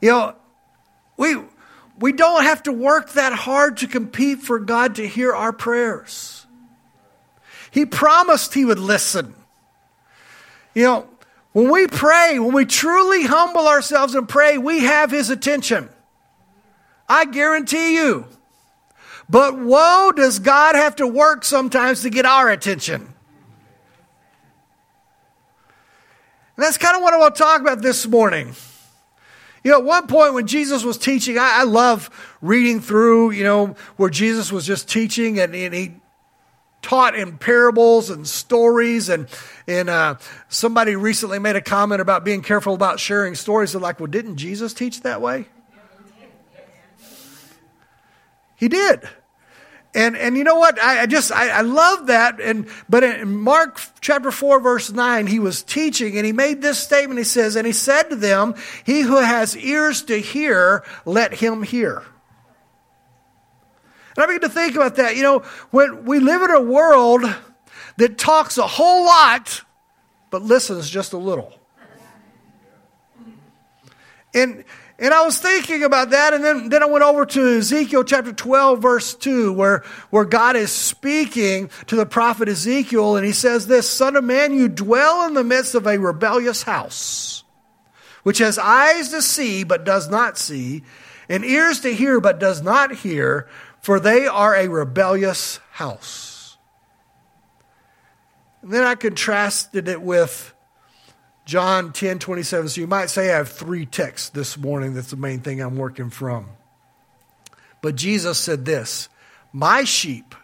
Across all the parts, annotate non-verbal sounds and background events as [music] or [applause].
You know, we, we don't have to work that hard to compete for God to hear our prayers. He promised He would listen. You know, when we pray, when we truly humble ourselves and pray, we have His attention. I guarantee you. But woe does God have to work sometimes to get our attention. And that's kind of what I want to talk about this morning. You know, at one point when Jesus was teaching, I, I love reading through, you know, where Jesus was just teaching and, and he taught in parables and stories. And, and uh, somebody recently made a comment about being careful about sharing stories. They're like, well, didn't Jesus teach that way? He did. And, and you know what? I, I just, I, I, love that. And, but in Mark chapter 4, verse 9, he was teaching and he made this statement. He says, And he said to them, He who has ears to hear, let him hear. And I begin to think about that. You know, when we live in a world that talks a whole lot, but listens just a little. And, and I was thinking about that, and then, then I went over to Ezekiel chapter 12, verse 2, where, where God is speaking to the prophet Ezekiel, and he says this Son of man, you dwell in the midst of a rebellious house, which has eyes to see, but does not see, and ears to hear, but does not hear, for they are a rebellious house. And then I contrasted it with John 10 27. So you might say I have three texts this morning. That's the main thing I'm working from. But Jesus said this My sheep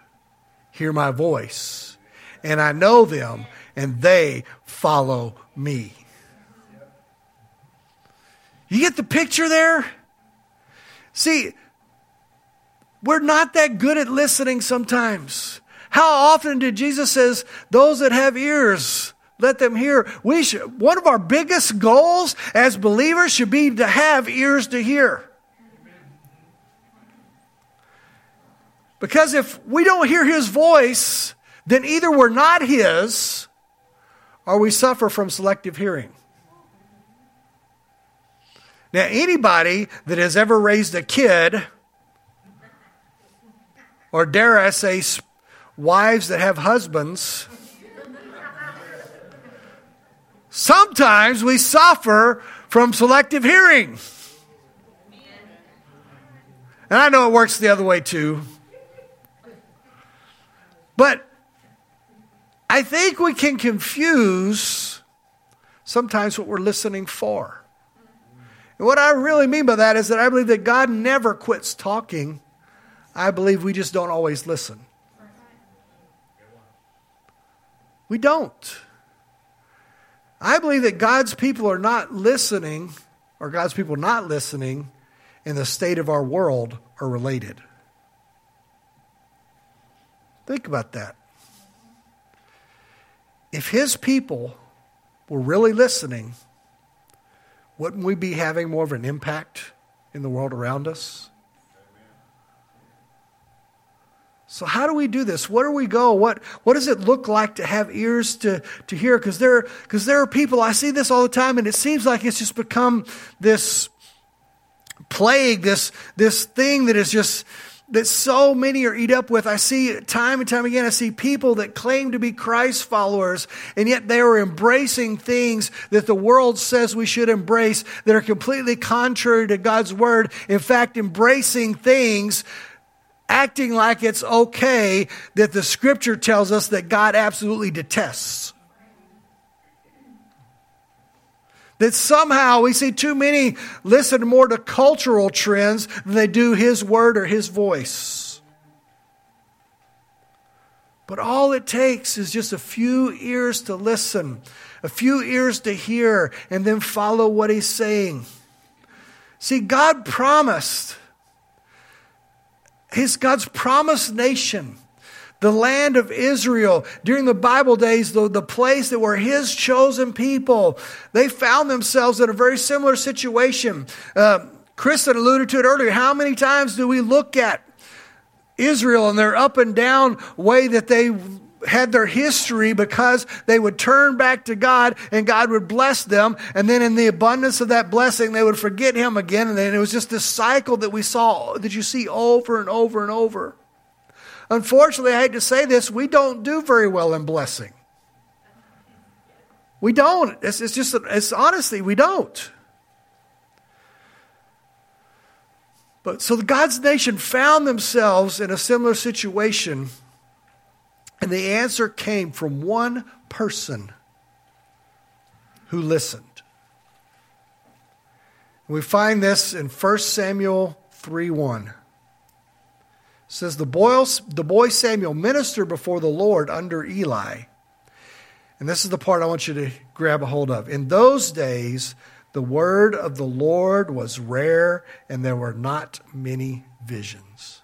hear my voice, and I know them, and they follow me. You get the picture there? See, we're not that good at listening sometimes. How often did Jesus says, those that have ears, let them hear. We should, one of our biggest goals as believers should be to have ears to hear. Because if we don't hear his voice, then either we're not his or we suffer from selective hearing. Now, anybody that has ever raised a kid, or dare I say, wives that have husbands, Sometimes we suffer from selective hearing. And I know it works the other way too. But I think we can confuse sometimes what we're listening for. And what I really mean by that is that I believe that God never quits talking. I believe we just don't always listen. We don't. I believe that God's people are not listening, or God's people not listening, in the state of our world are related. Think about that. If his people were really listening, wouldn't we be having more of an impact in the world around us? So how do we do this? Where do we go? What, what does it look like to have ears to, to hear? Because there, because there are people, I see this all the time, and it seems like it's just become this plague, this, this thing that is just, that so many are eat up with. I see time and time again, I see people that claim to be Christ followers, and yet they are embracing things that the world says we should embrace that are completely contrary to God's word. In fact, embracing things acting like it's okay that the scripture tells us that God absolutely detests. That somehow we see too many listen more to cultural trends than they do His word or His voice. But all it takes is just a few ears to listen, a few ears to hear, and then follow what He's saying. See, God promised his God's promised nation, the land of Israel, during the Bible days, the, the place that were his chosen people, they found themselves in a very similar situation. Uh, Kristen alluded to it earlier. How many times do we look at Israel and their up and down way that they had their history because they would turn back to God and God would bless them. And then in the abundance of that blessing, they would forget Him again. And then it was just this cycle that we saw, that you see over and over and over. Unfortunately, I hate to say this, we don't do very well in blessing. We don't. It's, it's just, it's honestly, we don't. But so God's nation found themselves in a similar situation, and the answer came from one person who listened. We find this in 1 Samuel 3 1. It says, the boy, the boy Samuel ministered before the Lord under Eli. And this is the part I want you to grab a hold of. In those days, the word of the Lord was rare, and there were not many visions.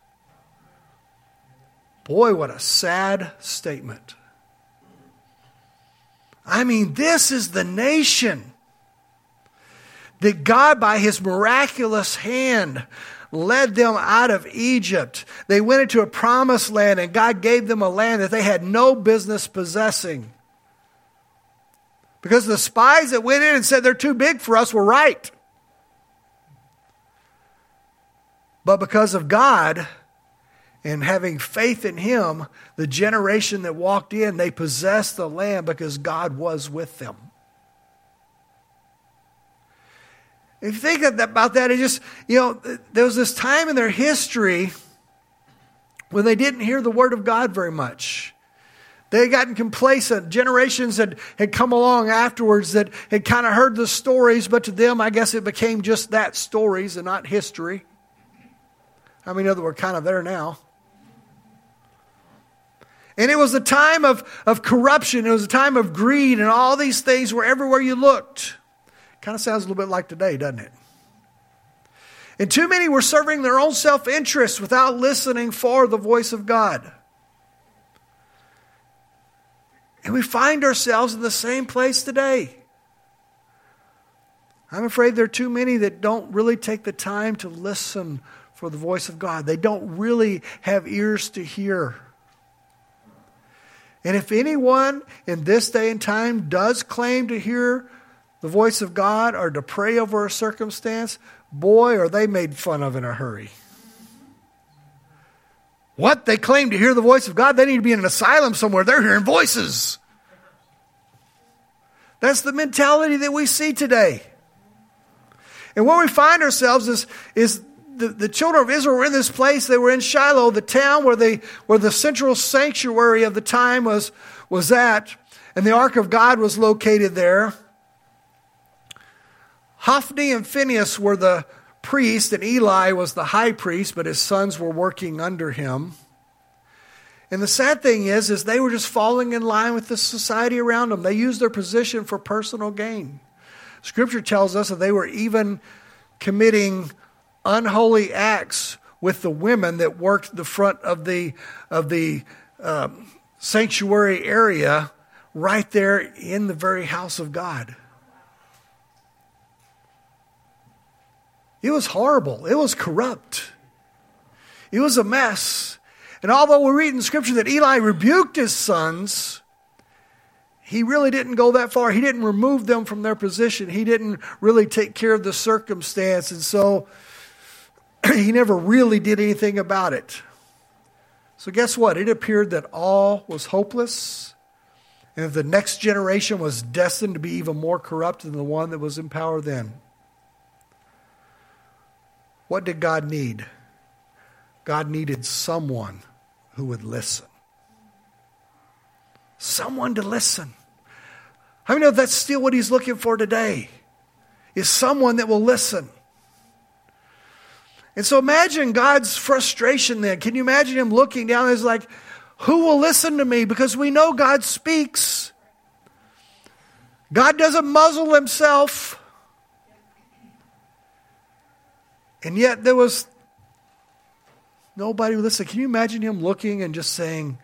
Boy, what a sad statement. I mean, this is the nation that God, by his miraculous hand, led them out of Egypt. They went into a promised land, and God gave them a land that they had no business possessing. Because the spies that went in and said they're too big for us were right. But because of God and having faith in Him, the generation that walked in, they possessed the land because God was with them. If you think about that, it just, you know, there was this time in their history when they didn't hear the word of God very much. They had gotten complacent. Generations had, had come along afterwards that had kind of heard the stories, but to them, I guess it became just that stories and not history. I mean, other we're kind of there now. And it was a time of, of corruption. It was a time of greed, and all these things were everywhere you looked. Kind of sounds a little bit like today, doesn't it? And too many were serving their own self interest without listening for the voice of God. And we find ourselves in the same place today. I'm afraid there are too many that don't really take the time to listen for the voice of God. They don't really have ears to hear. And if anyone in this day and time does claim to hear the voice of God or to pray over a circumstance, boy, are they made fun of in a hurry. What? They claim to hear the voice of God? They need to be in an asylum somewhere. They're hearing voices. That's the mentality that we see today. And where we find ourselves is, is the, the children of Israel were in this place. They were in Shiloh, the town where, they, where the central sanctuary of the time was, was at. And the Ark of God was located there. Hophni and Phinehas were the priest, and Eli was the high priest, but his sons were working under him. And the sad thing is, is they were just falling in line with the society around them. They used their position for personal gain. Scripture tells us that they were even committing unholy acts with the women that worked the front of the of the um, sanctuary area, right there in the very house of God. It was horrible. It was corrupt. It was a mess. And although we read in Scripture that Eli rebuked his sons, he really didn't go that far. He didn't remove them from their position. He didn't really take care of the circumstance. And so [clears throat] he never really did anything about it. So, guess what? It appeared that all was hopeless, and that the next generation was destined to be even more corrupt than the one that was in power then. What did God need? God needed someone who would listen. Someone to listen. I know that's still what he's looking for today? Is someone that will listen. And so imagine God's frustration then. Can you imagine him looking down and he's like, who will listen to me? Because we know God speaks. God doesn't muzzle himself. And yet there was Nobody would listen. Can you imagine him looking and just saying,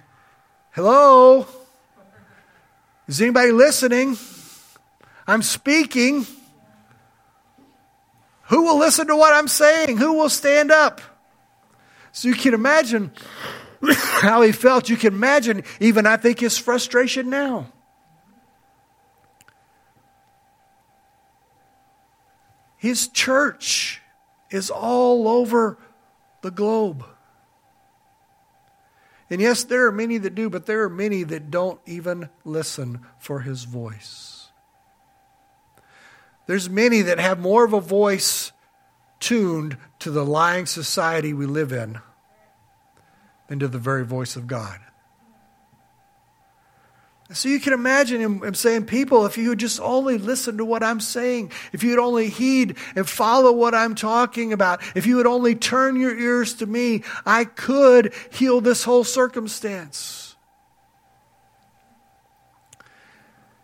Hello? Is anybody listening? I'm speaking. Who will listen to what I'm saying? Who will stand up? So you can imagine [coughs] how he felt. You can imagine, even I think, his frustration now. His church is all over the globe. And yes, there are many that do, but there are many that don't even listen for his voice. There's many that have more of a voice tuned to the lying society we live in than to the very voice of God. So you can imagine him, him, saying, People, if you would just only listen to what I'm saying, if you would only heed and follow what I'm talking about, if you would only turn your ears to me, I could heal this whole circumstance.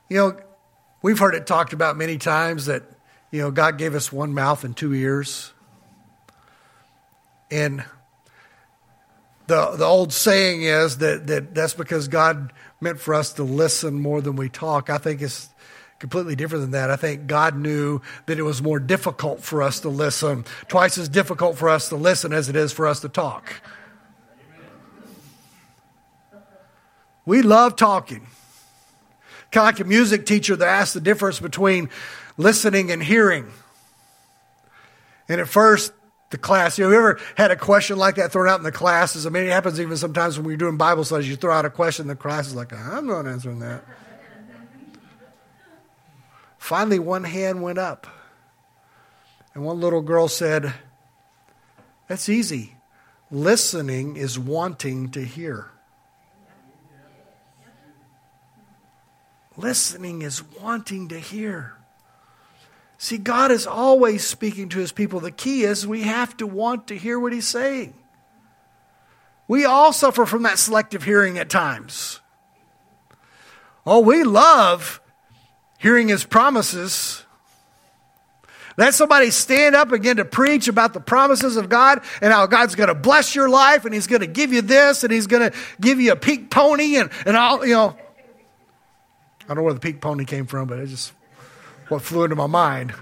You know, we've heard it talked about many times that, you know, God gave us one mouth and two ears. And the, the old saying is that, that that's because God meant for us to listen more than we talk. I think it's completely different than that. I think God knew that it was more difficult for us to listen, twice as difficult for us to listen as it is for us to talk. We love talking. Kind of like a music teacher that asks the difference between listening and hearing. And at first, the class. You, know, ever had a question like that thrown out in the classes? I mean, it happens even sometimes when we're doing Bible studies. You throw out a question, the class is like, I'm not answering that. Finally, one hand went up. And one little girl said, That's easy. Listening is wanting to hear. Listening is wanting to hear. See, God is always speaking to his people. The key is we have to want to hear what he's saying. We all suffer from that selective hearing at times. Oh, we love hearing his promises. Let somebody stand up again to preach about the promises of God and how God's going to bless your life and he's going to give you this and he's going to give you a pink pony and, and all, you know. I don't know where the pink pony came from, but it just what flew into my mind.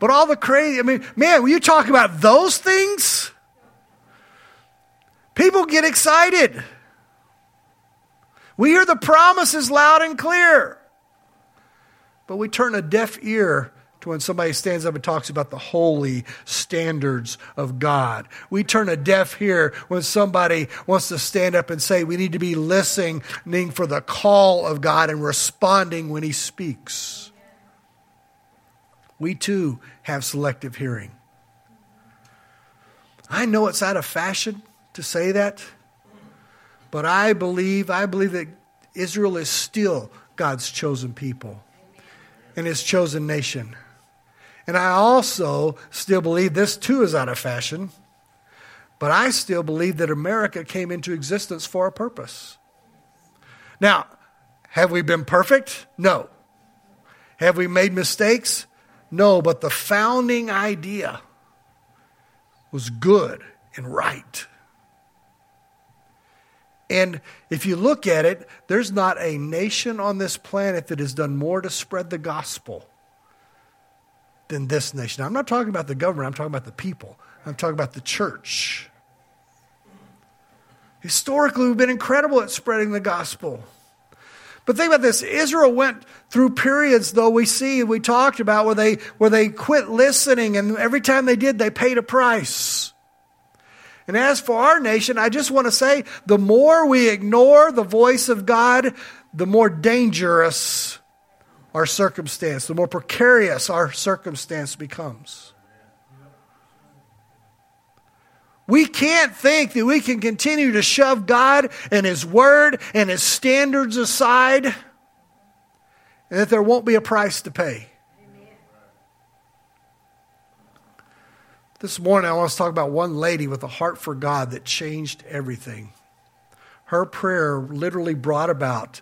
But all the crazy, I mean, man, when you talk about those things, people get excited. We hear the promises loud and clear. But we turn a deaf ear to when somebody stands up and talks about the holy standards of God. We turn a deaf ear when somebody wants to stand up and say we need to be listening for the call of God and responding when He speaks. We too have selective hearing. I know it's out of fashion to say that, but I believe, I believe that Israel is still God's chosen people and his chosen nation. And I also still believe this too is out of fashion, but I still believe that America came into existence for a purpose. Now, have we been perfect? No. Have we made mistakes? No, but the founding idea was good and right. And if you look at it, there's not a nation on this planet that has done more to spread the gospel than this nation. I'm not talking about the government, I'm talking about the people. I'm talking about the church. Historically, we've been incredible at spreading the gospel. But think about this Israel went through periods, though we see, we talked about, where they, where they quit listening, and every time they did, they paid a price. And as for our nation, I just want to say the more we ignore the voice of God, the more dangerous our circumstance, the more precarious our circumstance becomes. We can't think that we can continue to shove God and His Word and His standards aside and that there won't be a price to pay. This morning, I want to talk about one lady with a heart for God that changed everything. Her prayer literally brought about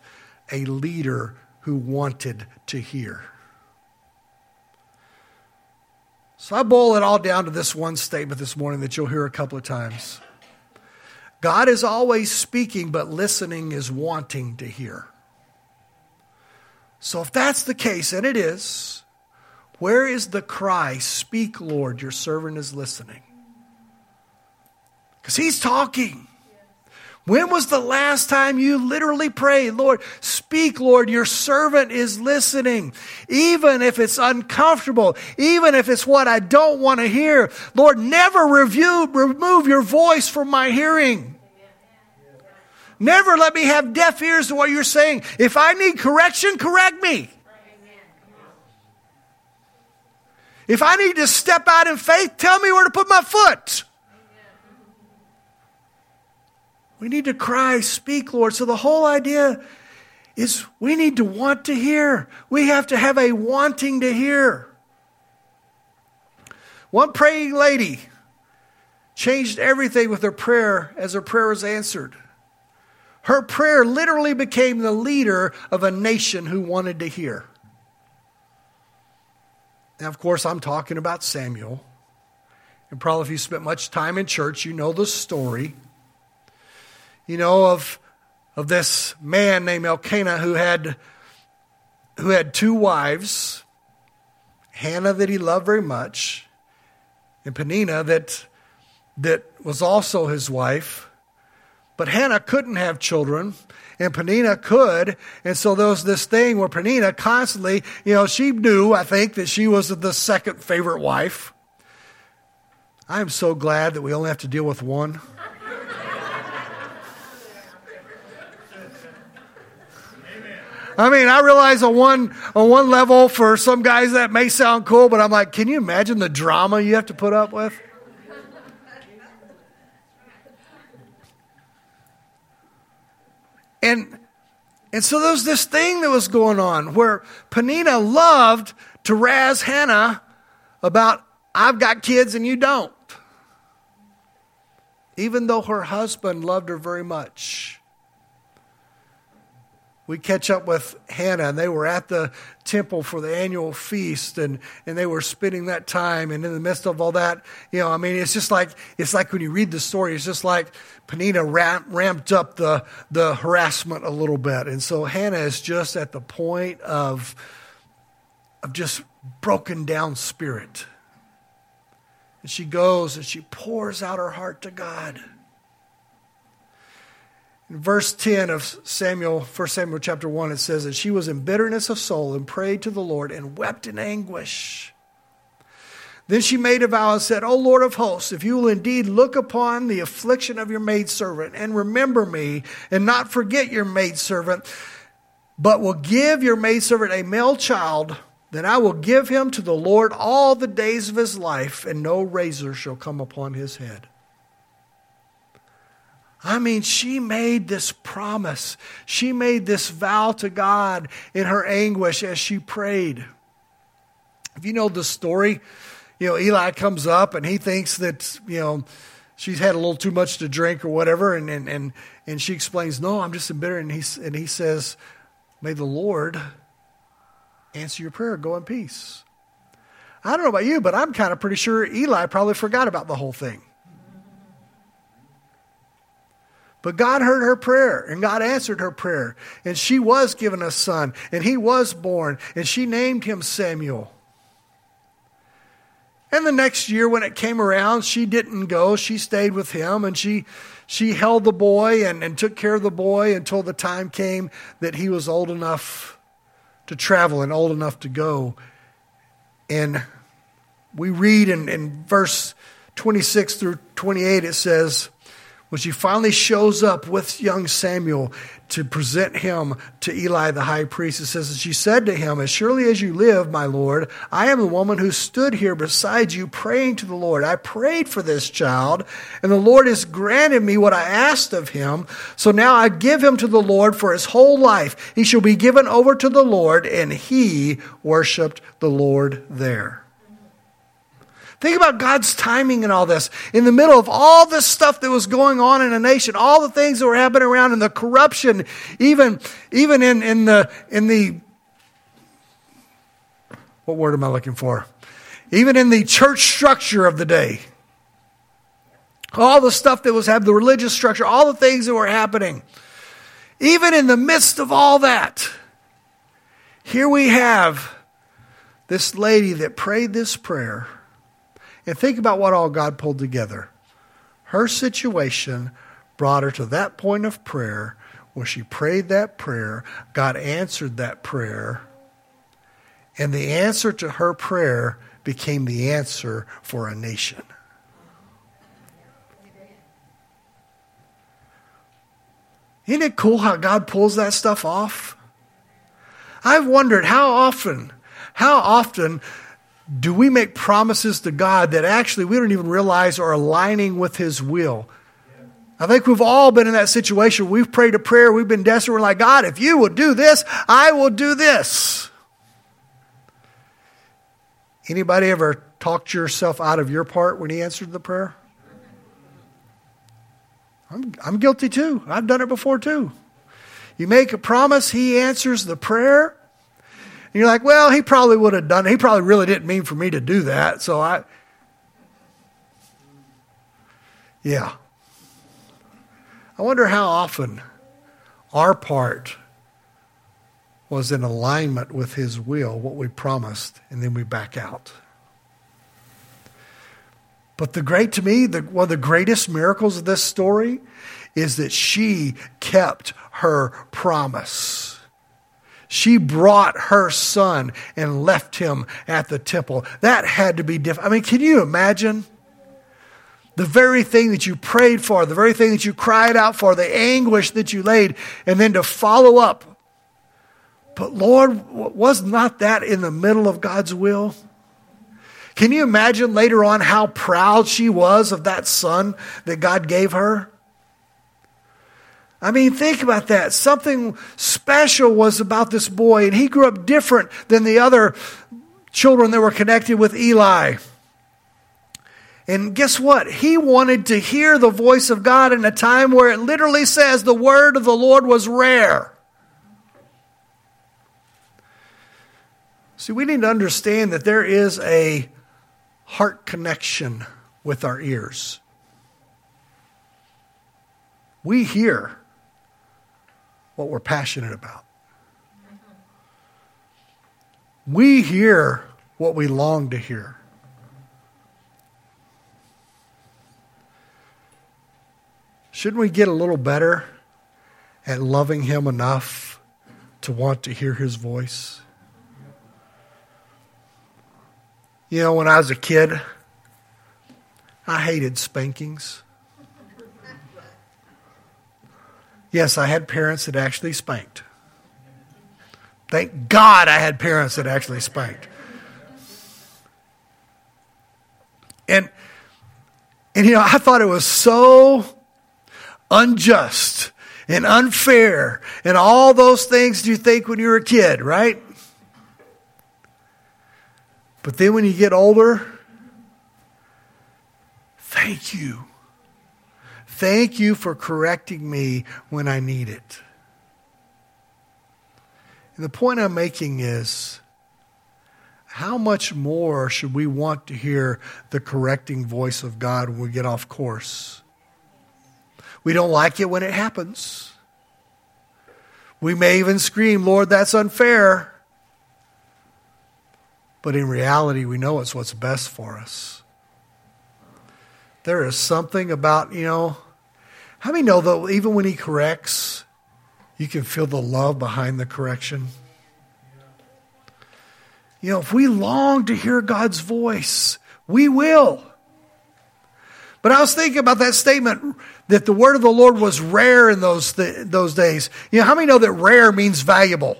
a leader who wanted to hear. So I boil it all down to this one statement this morning that you'll hear a couple of times God is always speaking, but listening is wanting to hear. So if that's the case, and it is, where is the cry, Speak, Lord, your servant is listening? Because he's talking. When was the last time you literally prayed, Lord, speak, Lord, your servant is listening. Even if it's uncomfortable, even if it's what I don't want to hear, Lord, never review, remove your voice from my hearing. Never let me have deaf ears to what you're saying. If I need correction, correct me. If I need to step out in faith, tell me where to put my foot. We need to cry, speak, Lord. So the whole idea is we need to want to hear. We have to have a wanting to hear. One praying lady changed everything with her prayer as her prayer was answered. Her prayer literally became the leader of a nation who wanted to hear. Now, of course, I'm talking about Samuel. And probably if you spent much time in church, you know the story you know, of, of this man named Elkanah who had, who had two wives Hannah, that he loved very much, and Peninnah, that, that was also his wife. But Hannah couldn't have children, and Peninnah could. And so there was this thing where Peninnah constantly, you know, she knew, I think, that she was the second favorite wife. I am so glad that we only have to deal with one. I mean, I realize on one on one level for some guys that may sound cool, but I'm like, can you imagine the drama you have to put up with? And and so there was this thing that was going on where Peninnah loved to razz Hannah about I've got kids and you don't. Even though her husband loved her very much we catch up with Hannah, and they were at the temple for the annual feast, and, and they were spending that time. And in the midst of all that, you know, I mean, it's just like it's like when you read the story, it's just like Peninnah ramp, ramped up the the harassment a little bit, and so Hannah is just at the point of of just broken down spirit. And she goes and she pours out her heart to God. In verse 10 of Samuel, 1 Samuel chapter 1, it says that she was in bitterness of soul and prayed to the Lord and wept in anguish. Then she made a vow and said, O Lord of hosts, if you will indeed look upon the affliction of your maidservant and remember me and not forget your maidservant, but will give your maidservant a male child, then I will give him to the Lord all the days of his life, and no razor shall come upon his head. I mean, she made this promise. She made this vow to God in her anguish as she prayed. If you know the story, you know, Eli comes up and he thinks that, you know, she's had a little too much to drink or whatever. And, and, and, and she explains, No, I'm just embittered. And he, and he says, May the Lord answer your prayer. Go in peace. I don't know about you, but I'm kind of pretty sure Eli probably forgot about the whole thing. But God heard her prayer and God answered her prayer. And she was given a son and he was born and she named him Samuel. And the next year when it came around, she didn't go. She stayed with him and she, she held the boy and, and took care of the boy until the time came that he was old enough to travel and old enough to go. And we read in, in verse 26 through 28, it says, when she finally shows up with young Samuel to present him to Eli the high priest, it says, She said to him, As surely as you live, my Lord, I am the woman who stood here beside you praying to the Lord. I prayed for this child, and the Lord has granted me what I asked of him. So now I give him to the Lord for his whole life. He shall be given over to the Lord, and he worshiped the Lord there. Think about God's timing and all this. In the middle of all this stuff that was going on in a nation, all the things that were happening around and the corruption, even, even in, in the in the what word am I looking for? Even in the church structure of the day. All the stuff that was happening, the religious structure, all the things that were happening. Even in the midst of all that, here we have this lady that prayed this prayer and think about what all God pulled together her situation, brought her to that point of prayer where she prayed that prayer, God answered that prayer, and the answer to her prayer became the answer for a nation. Isn't it cool how God pulls that stuff off? I've wondered how often, how often do we make promises to God that actually we don't even realize are aligning with His will? I think we've all been in that situation. We've prayed a prayer, we've been desperate. We're like, God, if you will do this, I will do this. Anybody ever talked yourself out of your part when he answered the prayer? I'm, I'm guilty too. I've done it before too. You make a promise, he answers the prayer. You're like, well, he probably would have done it. He probably really didn't mean for me to do that. So I. Yeah. I wonder how often our part was in alignment with his will, what we promised, and then we back out. But the great to me, the, one of the greatest miracles of this story is that she kept her promise. She brought her son and left him at the temple. That had to be different. I mean, can you imagine? The very thing that you prayed for, the very thing that you cried out for, the anguish that you laid, and then to follow up. But Lord, was not that in the middle of God's will? Can you imagine later on how proud she was of that son that God gave her? I mean, think about that. Something special was about this boy, and he grew up different than the other children that were connected with Eli. And guess what? He wanted to hear the voice of God in a time where it literally says the word of the Lord was rare. See, we need to understand that there is a heart connection with our ears. We hear what we're passionate about. We hear what we long to hear. Shouldn't we get a little better at loving Him enough to want to hear His voice? You know, when I was a kid, I hated spankings. Yes, I had parents that actually spanked. Thank God I had parents that actually spanked. And and you know, I thought it was so unjust and unfair and all those things you think when you're a kid, right? But then when you get older, thank you. Thank you for correcting me when I need it. And the point I'm making is how much more should we want to hear the correcting voice of God when we get off course? We don't like it when it happens. We may even scream, Lord, that's unfair. But in reality, we know it's what's best for us. There is something about, you know, how many know that even when He corrects, you can feel the love behind the correction? You know, if we long to hear God's voice, we will. But I was thinking about that statement that the word of the Lord was rare in those, th- those days. You know, how many know that rare means valuable?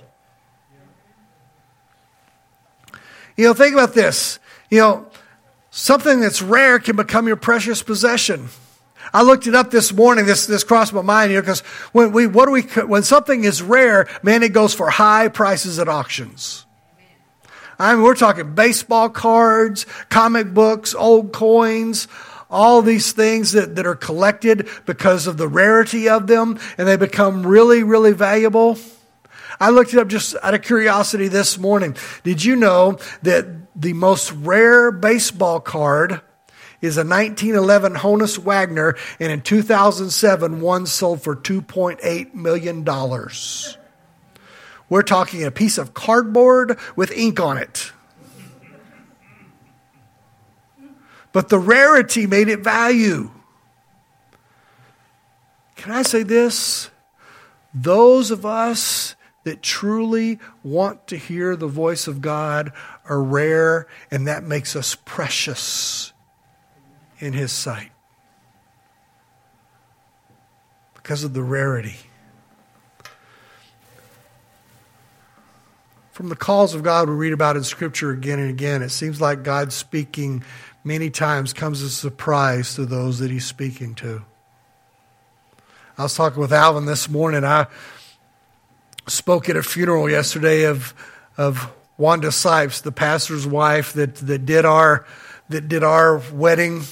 You know, think about this. You know, something that's rare can become your precious possession. I looked it up this morning. This this crossed my mind, know, because when we what do we when something is rare, man, it goes for high prices at auctions. I mean, we're talking baseball cards, comic books, old coins, all these things that, that are collected because of the rarity of them, and they become really, really valuable. I looked it up just out of curiosity this morning. Did you know that the most rare baseball card is a 1911 Honus Wagner, and in 2007, one sold for $2.8 million. We're talking a piece of cardboard with ink on it. But the rarity made it value. Can I say this? Those of us that truly want to hear the voice of God are rare, and that makes us precious in His sight because of the rarity. From the calls of God we read about in Scripture again and again, it seems like God speaking many times comes as a surprise to those that He's speaking to. I was talking with Alvin this morning. I spoke at a funeral yesterday of, of Wanda Sipes, the pastor's wife that, that did our that did our wedding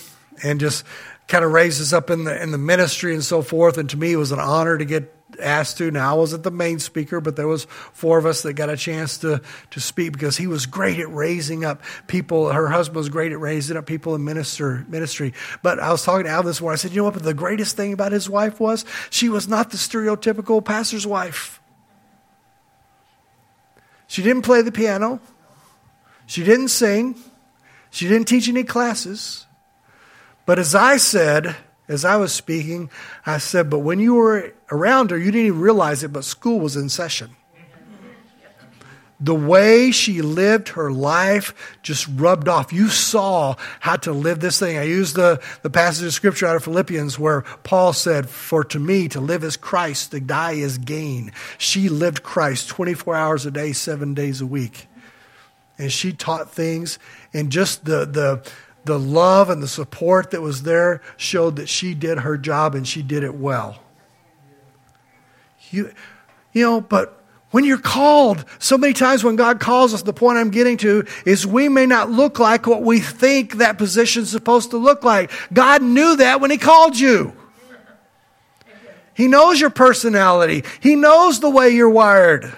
and just kind of raised us up in the in the ministry and so forth. And to me, it was an honor to get asked to. Now I wasn't the main speaker, but there was four of us that got a chance to to speak because he was great at raising up people. Her husband was great at raising up people in minister ministry. But I was talking to Al this morning. I said, you know what? the greatest thing about his wife was she was not the stereotypical pastor's wife. She didn't play the piano. She didn't sing. She didn't teach any classes. But as I said, as I was speaking, I said, but when you were around her, you didn't even realize it, but school was in session. The way she lived her life just rubbed off. You saw how to live this thing. I used the, the passage of scripture out of Philippians where Paul said, For to me, to live is Christ, to die is gain. She lived Christ 24 hours a day, seven days a week. And she taught things, and just the, the, the love and the support that was there showed that she did her job and she did it well. You, you know, but when you're called, so many times when God calls us, the point I'm getting to is we may not look like what we think that position's supposed to look like. God knew that when He called you. He knows your personality. He knows the way you're wired.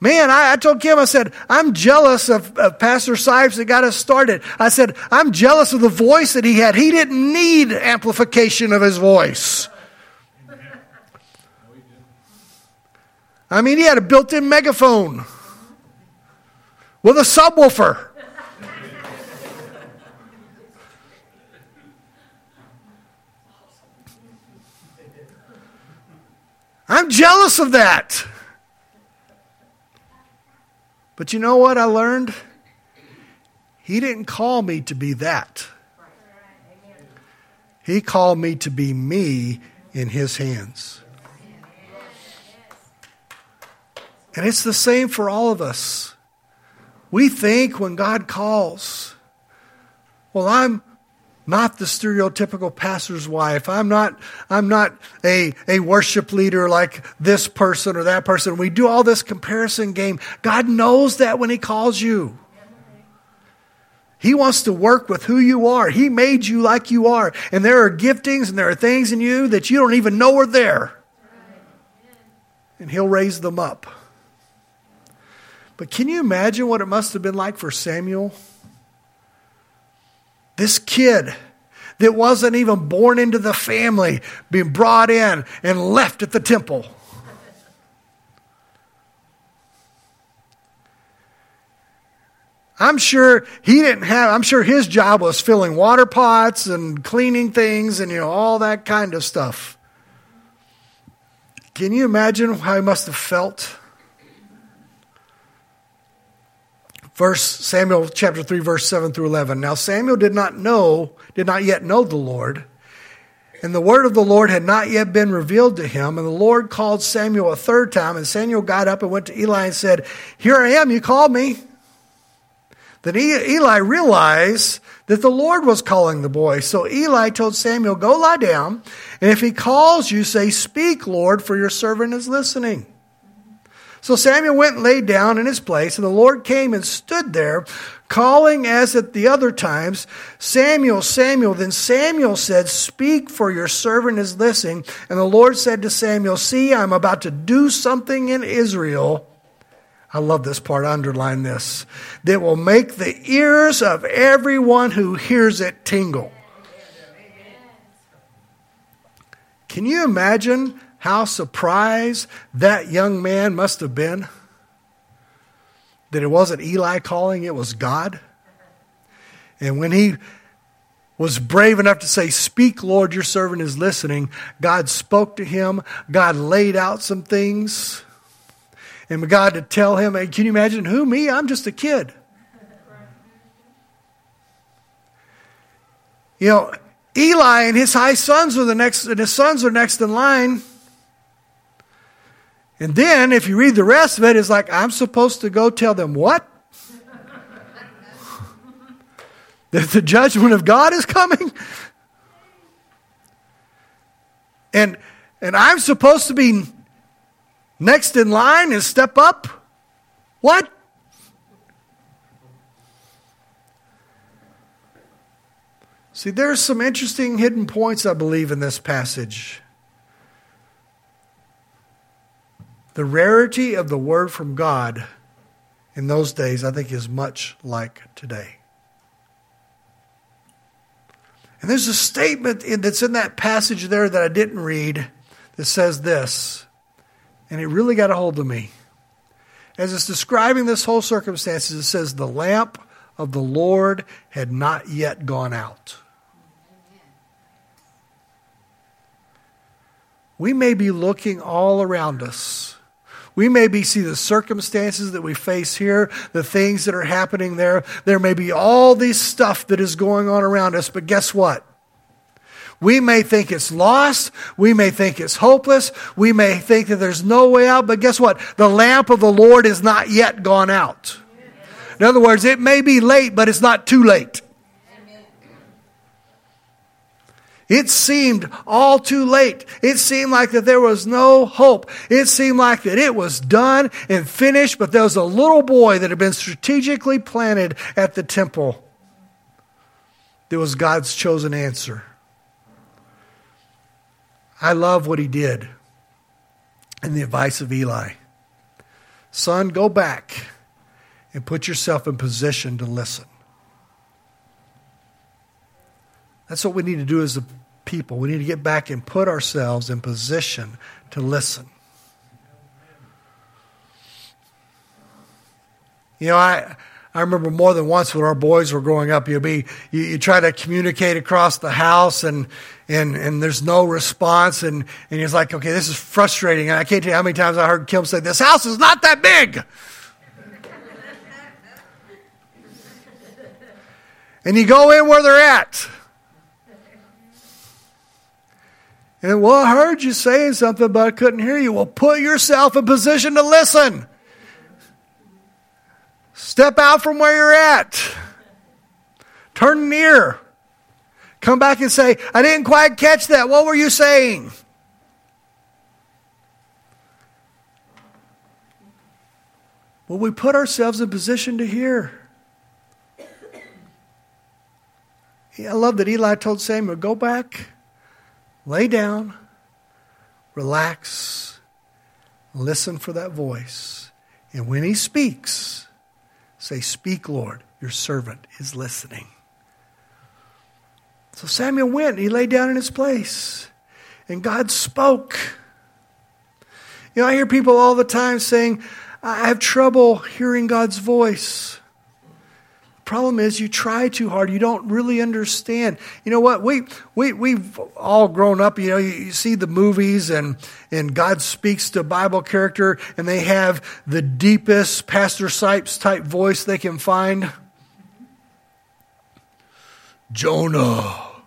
Man, I, I, told Kim, I said, I'm jealous of, of Pastor Sipes that got us started. I said, I'm jealous of the voice that he had. He didn't need amplification of his voice. I mean, he had a built in megaphone with a subwoofer. I'm jealous of that. But you know what I learned? He didn't call me to be that. He called me to be me in His hands. And it's the same for all of us. We think when God calls, well, I'm not the stereotypical pastor's wife. I'm not, I'm not a, a worship leader like this person or that person. We do all this comparison game. God knows that when He calls you. He wants to work with who you are. He made you like you are. And there are giftings and there are things in you that you don't even know are there. And He'll raise them up. But can you imagine what it must have been like for Samuel? This kid that wasn't even born into the family being brought in and left at the temple. I'm sure he didn't have, I'm sure his job was filling water pots and cleaning things and, you know, all that kind of stuff. Can you imagine how he must have felt? Verse Samuel chapter 3 verse 7 through 11. Now Samuel did not know, did not yet know the Lord, and the word of the Lord had not yet been revealed to him, and the Lord called Samuel a third time, and Samuel got up and went to Eli and said, "Here I am, you called me." Then Eli realized that the Lord was calling the boy. So Eli told Samuel, Go lie down, and if he calls you, say, Speak, Lord, for your servant is listening. So Samuel went and lay down in his place, and the Lord came and stood there, calling as at the other times, Samuel, Samuel. Then Samuel said, Speak, for your servant is listening. And the Lord said to Samuel, See, I'm about to do something in Israel. I love this part, underline this, that will make the ears of everyone who hears it tingle. Can you imagine how surprised that young man must have been that it wasn't Eli calling, it was God. And when he was brave enough to say, Speak, Lord, your servant is listening. God spoke to him. God laid out some things. And God to tell him, hey, Can you imagine who? Me? I'm just a kid. You know, Eli and his high sons are the next, and his sons are next in line. And then, if you read the rest of it, it's like, I'm supposed to go tell them what? [laughs] that the judgment of God is coming? And, and I'm supposed to be next in line and step up? What? See, there's some interesting hidden points, I believe, in this passage. The rarity of the word from God in those days, I think, is much like today. And there's a statement that's in that passage there that I didn't read that says this, and it really got a hold of me. As it's describing this whole circumstances, it says, The lamp of the Lord had not yet gone out. We may be looking all around us we maybe see the circumstances that we face here, the things that are happening there. There may be all these stuff that is going on around us, but guess what? We may think it's lost. We may think it's hopeless. We may think that there's no way out, but guess what? The lamp of the Lord is not yet gone out. In other words, it may be late, but it's not too late. It seemed all too late. It seemed like that there was no hope. It seemed like that it was done and finished, but there was a little boy that had been strategically planted at the temple. That was God's chosen answer. I love what he did and the advice of Eli. Son, go back and put yourself in position to listen. That's what we need to do as a people. We need to get back and put ourselves in position to listen. You know, I I remember more than once when our boys were growing up, you'd be you, you try to communicate across the house and and and there's no response and and he's like, okay, this is frustrating. And I can't tell you how many times I heard Kim say, "This house is not that big." and you go in where they're at. And well, I heard you saying something, but I couldn't hear you. Well, put yourself in position to listen. Step out from where you're at. Turn near. Come back and say, I didn't quite catch that. What were you saying? Will we put ourselves in position to hear? I love that Eli told Samuel, go back lay down, relax, listen for that voice. And when he speaks, say, Speak, Lord, your servant is listening. So Samuel went, he lay down in his place, and God spoke. You know, I hear people all the time saying, I have trouble hearing God's voice. Problem is, you try too hard. You don't really understand. You know what? We, we, we've all grown up. You know, you, you see the movies and, and God speaks to Bible character and they have the deepest Pastor Sipes type voice they can find. Jonah. I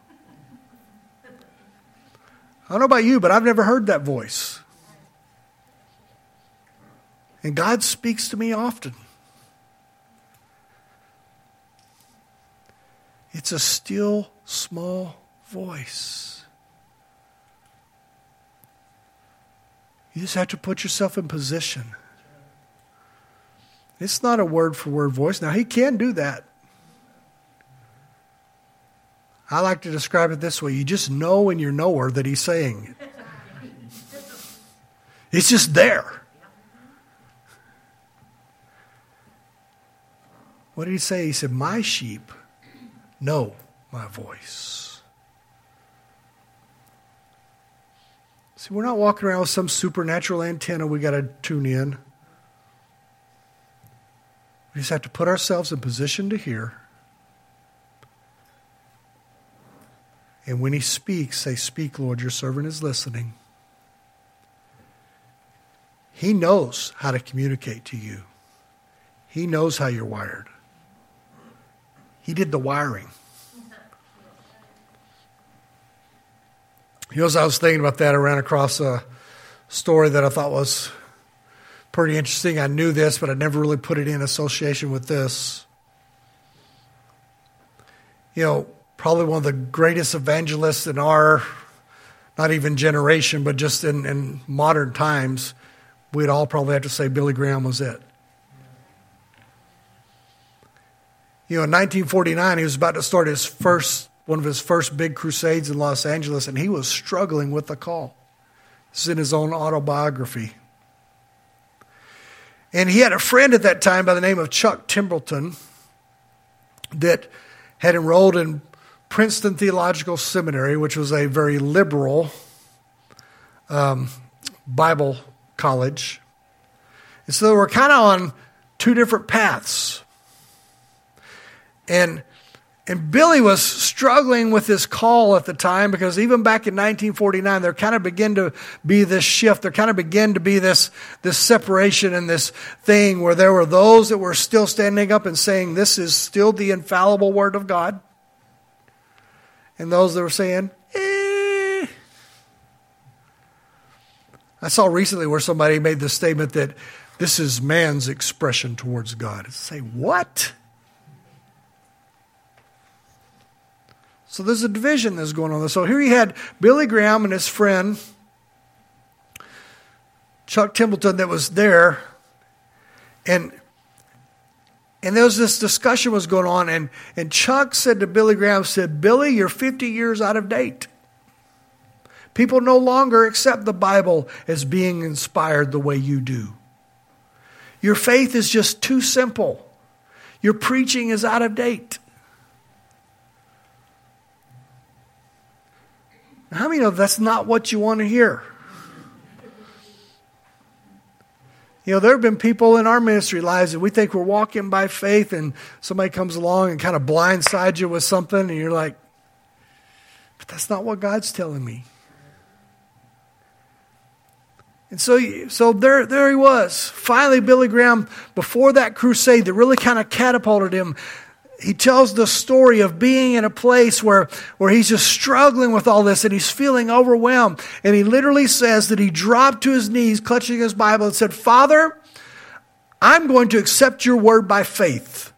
don't know about you, but I've never heard that voice. And God speaks to me often. It's a still, small voice. You just have to put yourself in position. It's not a word for word voice. Now, he can do that. I like to describe it this way you just know in your knower that he's saying it. It's just there. What did he say? He said, My sheep know my voice. See, we're not walking around with some supernatural antenna we got to tune in. We just have to put ourselves in position to hear. And when he speaks, say, Speak, Lord, your servant is listening. He knows how to communicate to you, He knows how you're wired. He did the wiring. You know, as I was thinking about that, I ran across a story that I thought was pretty interesting. I knew this, but I never really put it in association with this. You know, probably one of the greatest evangelists in our, not even generation, but just in, in modern times, we'd all probably have to say Billy Graham was it. You know, in 1949, he was about to start his first, one of his first big crusades in Los Angeles, and he was struggling with the call. This is in his own autobiography. And he had a friend at that time by the name of Chuck Templeton that had enrolled in Princeton Theological Seminary, which was a very liberal um, Bible college. And so they were kind of on two different paths. And and Billy was struggling with this call at the time because even back in 1949, there kind of began to be this shift. There kind of began to be this, this separation and this thing where there were those that were still standing up and saying, This is still the infallible Word of God. And those that were saying, eh. I saw recently where somebody made the statement that this is man's expression towards God. Say, what? So there's a division that's going on. So here you had Billy Graham and his friend Chuck Templeton that was there, and and there was this discussion was going on, and and Chuck said to Billy Graham, said, Billy, you're 50 years out of date. People no longer accept the Bible as being inspired the way you do. Your faith is just too simple. Your preaching is out of date. How many know that's not what you want to hear? You know, there have been people in our ministry lives that we think we're walking by faith, and somebody comes along and kind of blindsides you with something, and you're like, but that's not what God's telling me. And so, so there, there he was. Finally, Billy Graham, before that crusade that really kind of catapulted him, he tells the story of being in a place where, where he's just struggling with all this and he's feeling overwhelmed. And he literally says that he dropped to his knees, clutching his Bible, and said, Father, I'm going to accept your word by faith.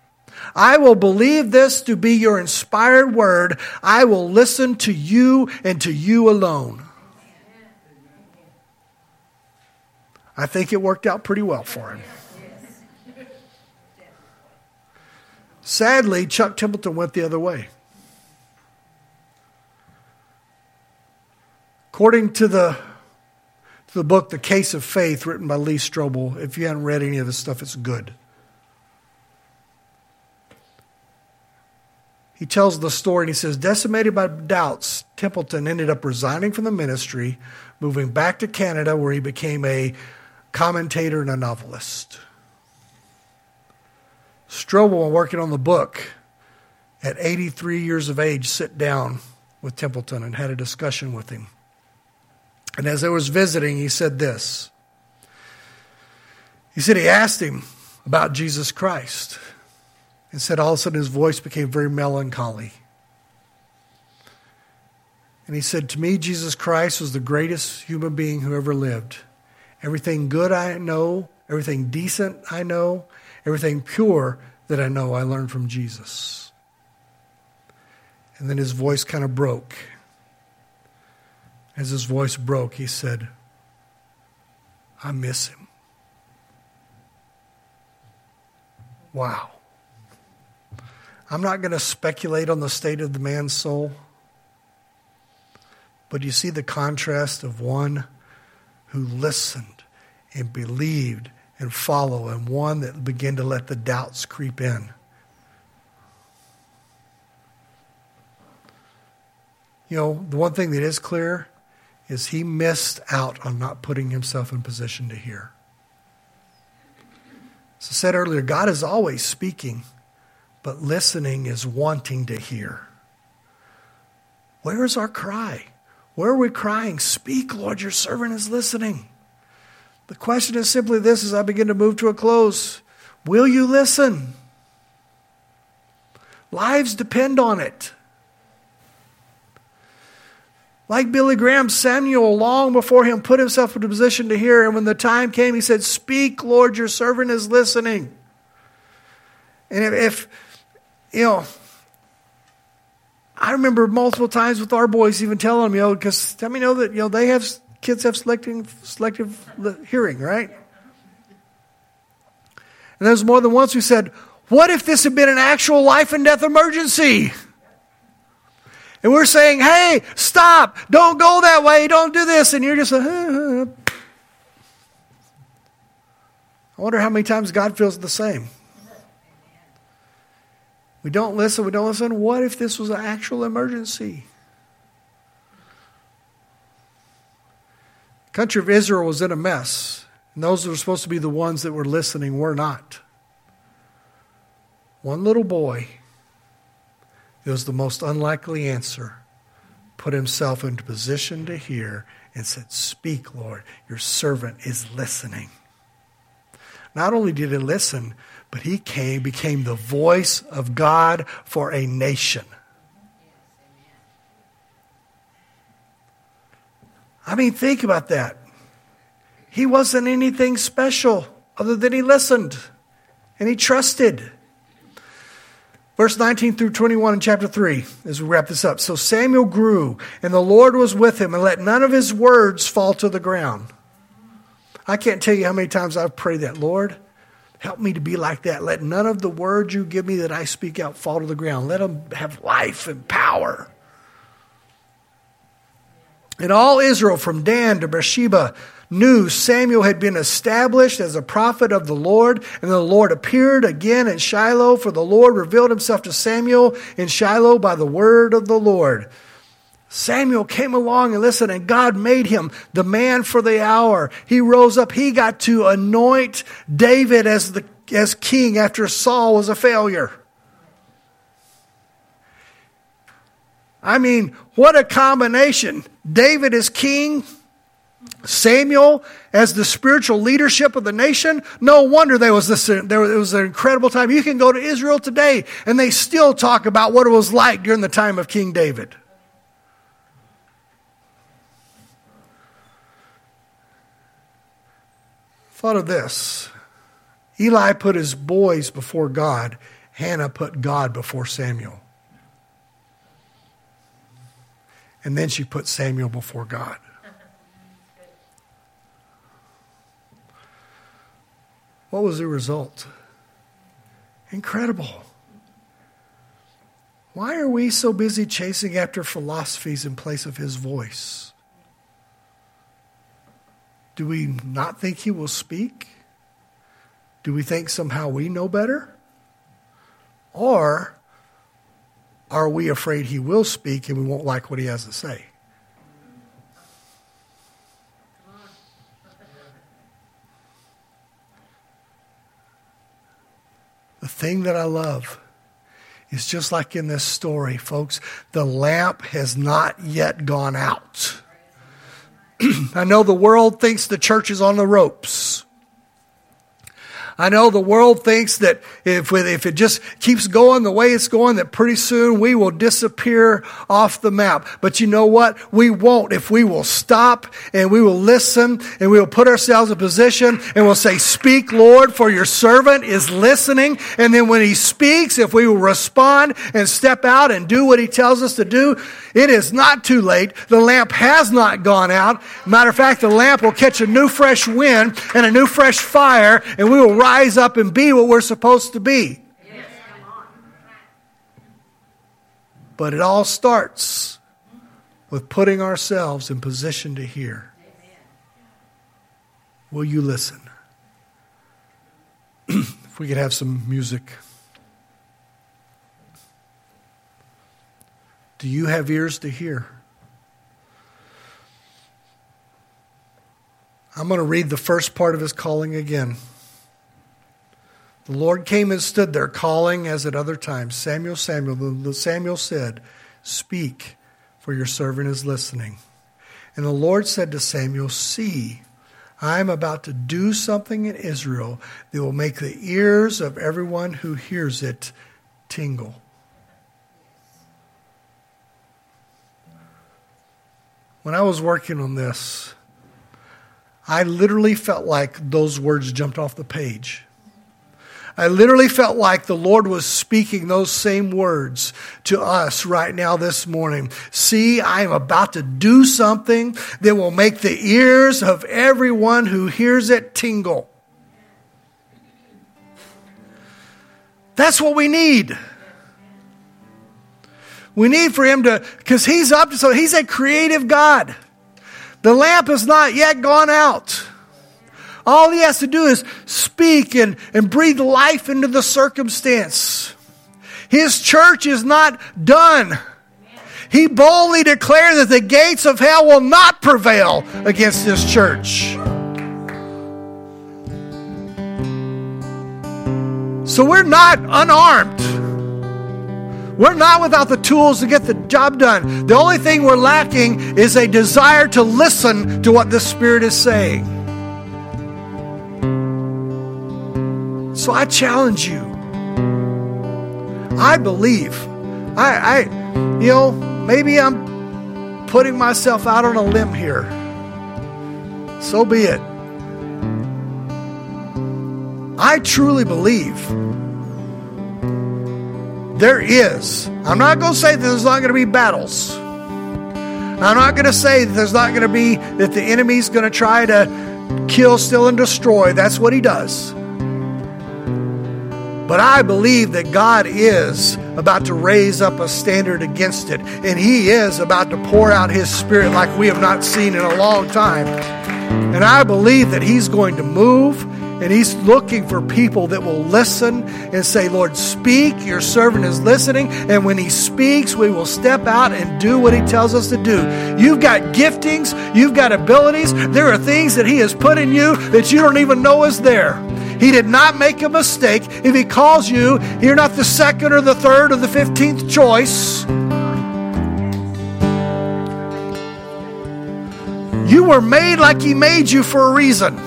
I will believe this to be your inspired word. I will listen to you and to you alone. I think it worked out pretty well for him. Sadly, Chuck Templeton went the other way. According to the, to the book, The Case of Faith, written by Lee Strobel, if you haven't read any of this stuff, it's good. He tells the story and he says, decimated by doubts, Templeton ended up resigning from the ministry, moving back to Canada, where he became a commentator and a novelist. Strobel, while working on the book, at 83 years of age, sit down with Templeton and had a discussion with him. And as I was visiting, he said this. He said he asked him about Jesus Christ and said all of a sudden his voice became very melancholy. And he said, To me, Jesus Christ was the greatest human being who ever lived. Everything good I know, everything decent I know, Everything pure that I know, I learned from Jesus. And then his voice kind of broke. As his voice broke, he said, I miss him. Wow. I'm not going to speculate on the state of the man's soul, but you see the contrast of one who listened and believed and follow, and one that began to let the doubts creep in. You know, the one thing that is clear is he missed out on not putting himself in position to hear. As I said earlier, God is always speaking, but listening is wanting to hear. Where is our cry? Where are we crying? Speak, Lord, your servant is listening. The question is simply this as I begin to move to a close Will you listen? Lives depend on it. Like Billy Graham, Samuel, long before him, put himself in a position to hear. And when the time came, he said, Speak, Lord, your servant is listening. And if, if you know, I remember multiple times with our boys even telling them, you know, because tell me know that, you know, they have, kids have selective, selective hearing, right? And there's more than once we said, What if this had been an actual life and death emergency? And we're saying, hey, stop, don't go that way, don't do this. And you're just, uh, I wonder how many times God feels the same. We don't listen, we don't listen. What if this was an actual emergency? Country of Israel was in a mess. And those that were supposed to be the ones that were listening were not. One little boy it was the most unlikely answer. Put himself into position to hear and said, Speak, Lord, your servant is listening. Not only did he listen, but he came, became the voice of God for a nation. I mean, think about that. He wasn't anything special other than he listened and he trusted. Verse 19 through 21 in chapter 3, as we wrap this up. So Samuel grew, and the Lord was with him, and let none of his words fall to the ground. I can't tell you how many times I've prayed that. Lord, help me to be like that. Let none of the words you give me that I speak out fall to the ground. Let them have life and power. And all Israel, from Dan to Beersheba, knew Samuel had been established as a prophet of the Lord, and the Lord appeared again in Shiloh, for the Lord revealed himself to Samuel in Shiloh by the word of the Lord. Samuel came along and listened, and God made him the man for the hour. He rose up. He got to anoint David as the as king after Saul was a failure. I mean, what a combination. David is king, Samuel as the spiritual leadership of the nation. No wonder there was this, there was an incredible time. You can go to Israel today and they still talk about what it was like during the time of King David. Thought of this. Eli put his boys before God. Hannah put God before Samuel. And then she put Samuel before God. What was the result? Incredible. Why are we so busy chasing after philosophies in place of his voice? Do we not think he will speak? Do we think somehow we know better? Or are we afraid he will speak and we won't like what he has to say? The thing that I love is just like in this story, folks, the lamp has not yet gone out. [clears throat] I know the world thinks the church is on the ropes. I know the world thinks that if, if it just keeps going the way it's going, that pretty soon we will disappear off the map. But you know what? We won't if we will stop and we will listen and we will put ourselves in position and we'll say, Speak, Lord, for your servant is listening. And then when he speaks, if we will respond and step out and do what he tells us to do, it is not too late. The lamp has not gone out. Matter of fact, the lamp will catch a new fresh wind and a new fresh fire, and we will rise up and be what we're supposed to be. But it all starts with putting ourselves in position to hear. Will you listen? [clears throat] if we could have some music. Do you have ears to hear? I'm going to read the first part of his calling again. The Lord came and stood there, calling as at other times Samuel, Samuel. Samuel said, Speak, for your servant is listening. And the Lord said to Samuel, See, I am about to do something in Israel that will make the ears of everyone who hears it tingle. When I was working on this, I literally felt like those words jumped off the page. I literally felt like the Lord was speaking those same words to us right now this morning. See, I am about to do something that will make the ears of everyone who hears it tingle. That's what we need. We need for him to, because he's up to so he's a creative God. The lamp has not yet gone out. All he has to do is speak and, and breathe life into the circumstance. His church is not done. He boldly declared that the gates of hell will not prevail against this church. So we're not unarmed. We're not without the tools to get the job done. The only thing we're lacking is a desire to listen to what the Spirit is saying. So I challenge you. I believe. I, I, you know, maybe I'm putting myself out on a limb here. So be it. I truly believe there is. I'm not going to say that there's not going to be battles. I'm not going to say that there's not going to be that the enemy's going to try to kill, steal, and destroy. That's what he does. But I believe that God is about to raise up a standard against it. And He is about to pour out His Spirit like we have not seen in a long time. And I believe that He's going to move and He's looking for people that will listen and say, Lord, speak. Your servant is listening. And when He speaks, we will step out and do what He tells us to do. You've got giftings, you've got abilities. There are things that He has put in you that you don't even know is there. He did not make a mistake. If He calls you, you're not the second or the third or the fifteenth choice. You were made like He made you for a reason.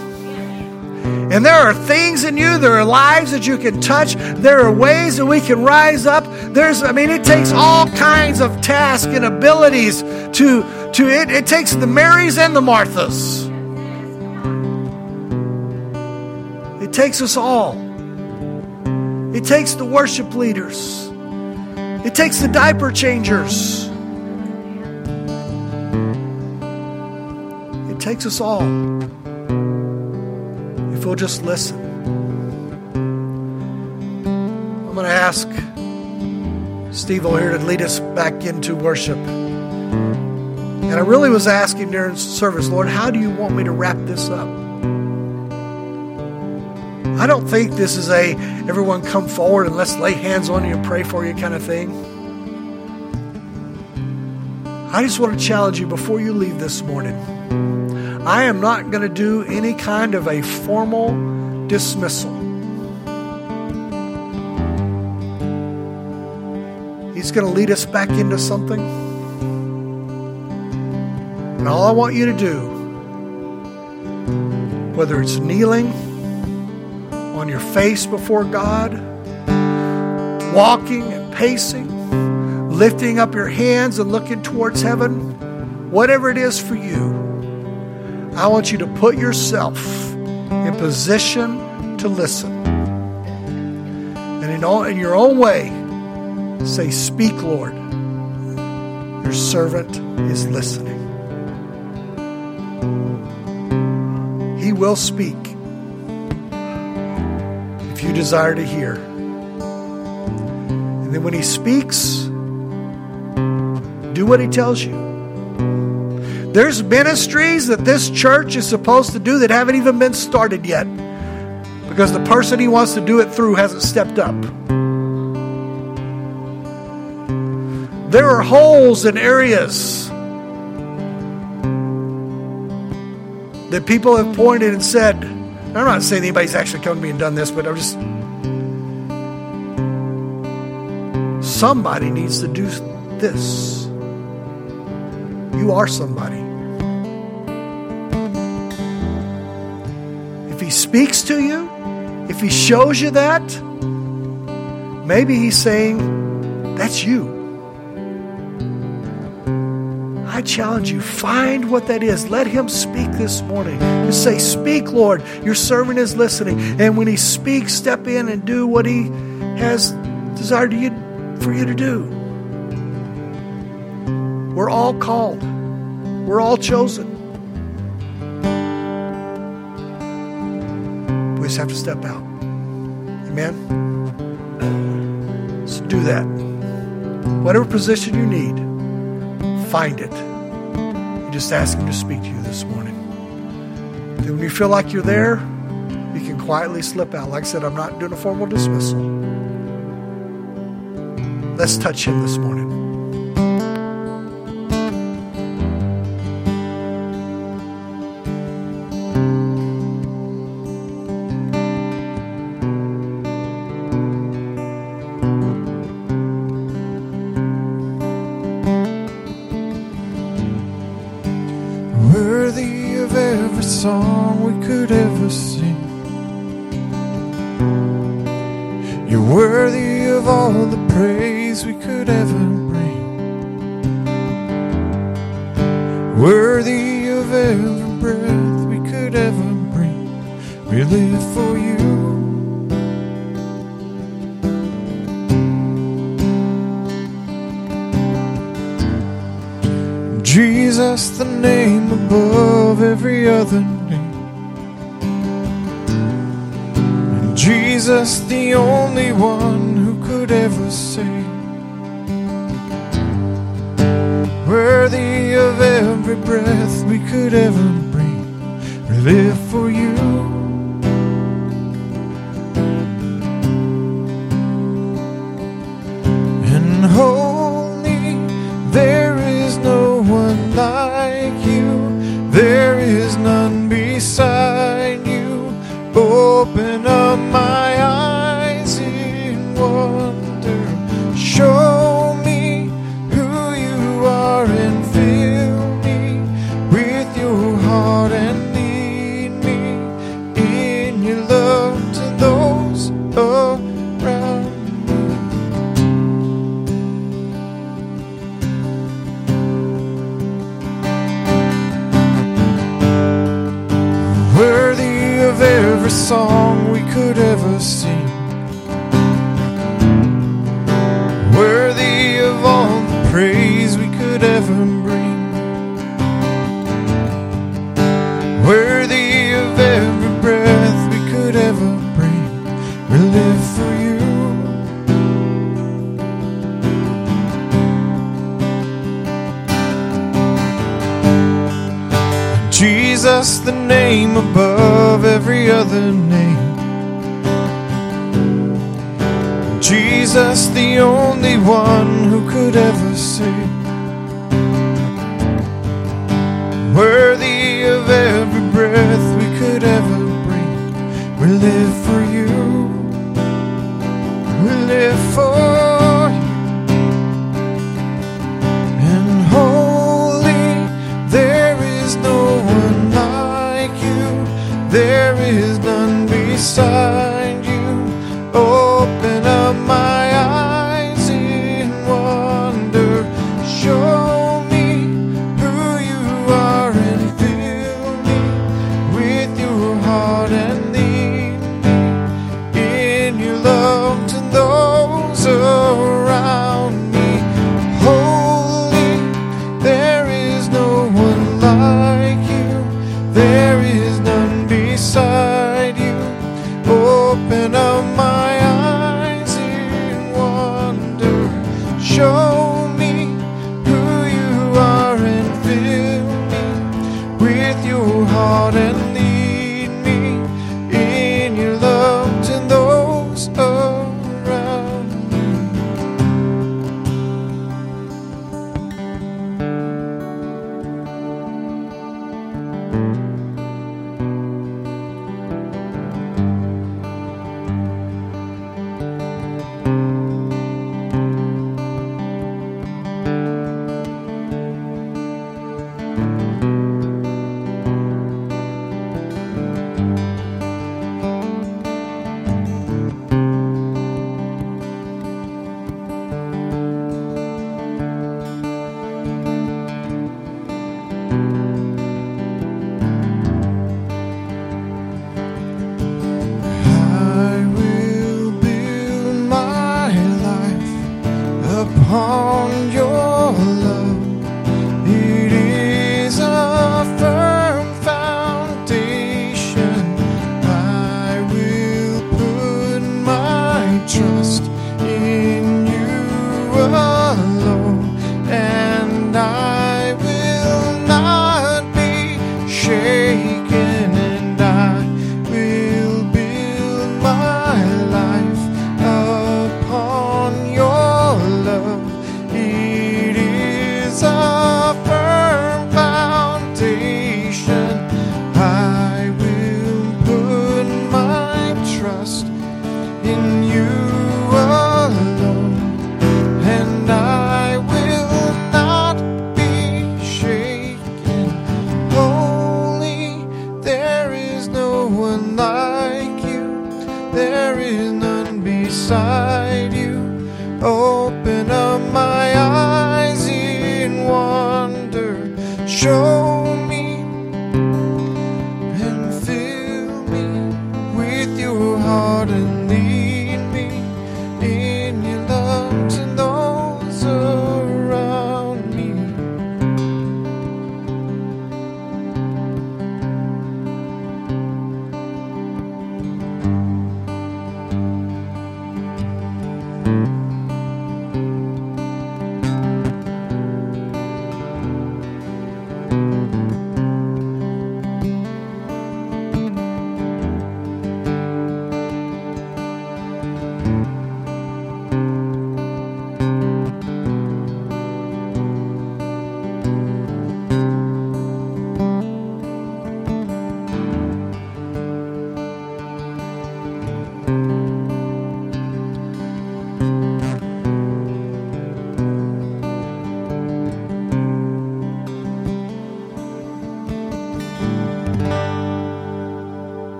And there are things in you, there are lives that you can touch, there are ways that we can rise up. There's, I mean, it takes all kinds of tasks and abilities to, to it, it takes the Marys and the Marthas. It takes us all. It takes the worship leaders. It takes the diaper changers. It takes us all. If we'll just listen. I'm going to ask Steve O'Hare to lead us back into worship. And I really was asking during service, Lord, how do you want me to wrap this up? I don't think this is a everyone come forward and let's lay hands on you and pray for you kind of thing. I just want to challenge you before you leave this morning. I am not going to do any kind of a formal dismissal. He's going to lead us back into something. And all I want you to do, whether it's kneeling, on your face before God, walking and pacing, lifting up your hands and looking towards heaven, whatever it is for you, I want you to put yourself in position to listen. And in, all, in your own way, say, Speak, Lord. Your servant is listening. He will speak desire to hear. And then when he speaks, do what he tells you. There's ministries that this church is supposed to do that haven't even been started yet because the person he wants to do it through hasn't stepped up. There are holes in areas that people have pointed and said, I'm not saying anybody's actually come to me and done this, but I'm just. Somebody needs to do this. You are somebody. If He speaks to you, if He shows you that, maybe He's saying, That's you. I challenge you, find what that is. Let Him speak this morning. Just say, Speak, Lord. Your servant is listening. And when He speaks, step in and do what He has desired you, for you to do. We're all called, we're all chosen. We just have to step out. Amen? So do that. Whatever position you need, find it. You just ask Him to speak to you this morning. Then when you feel like you're there, you can quietly slip out. Like I said, I'm not doing a formal dismissal. Let's touch Him this morning.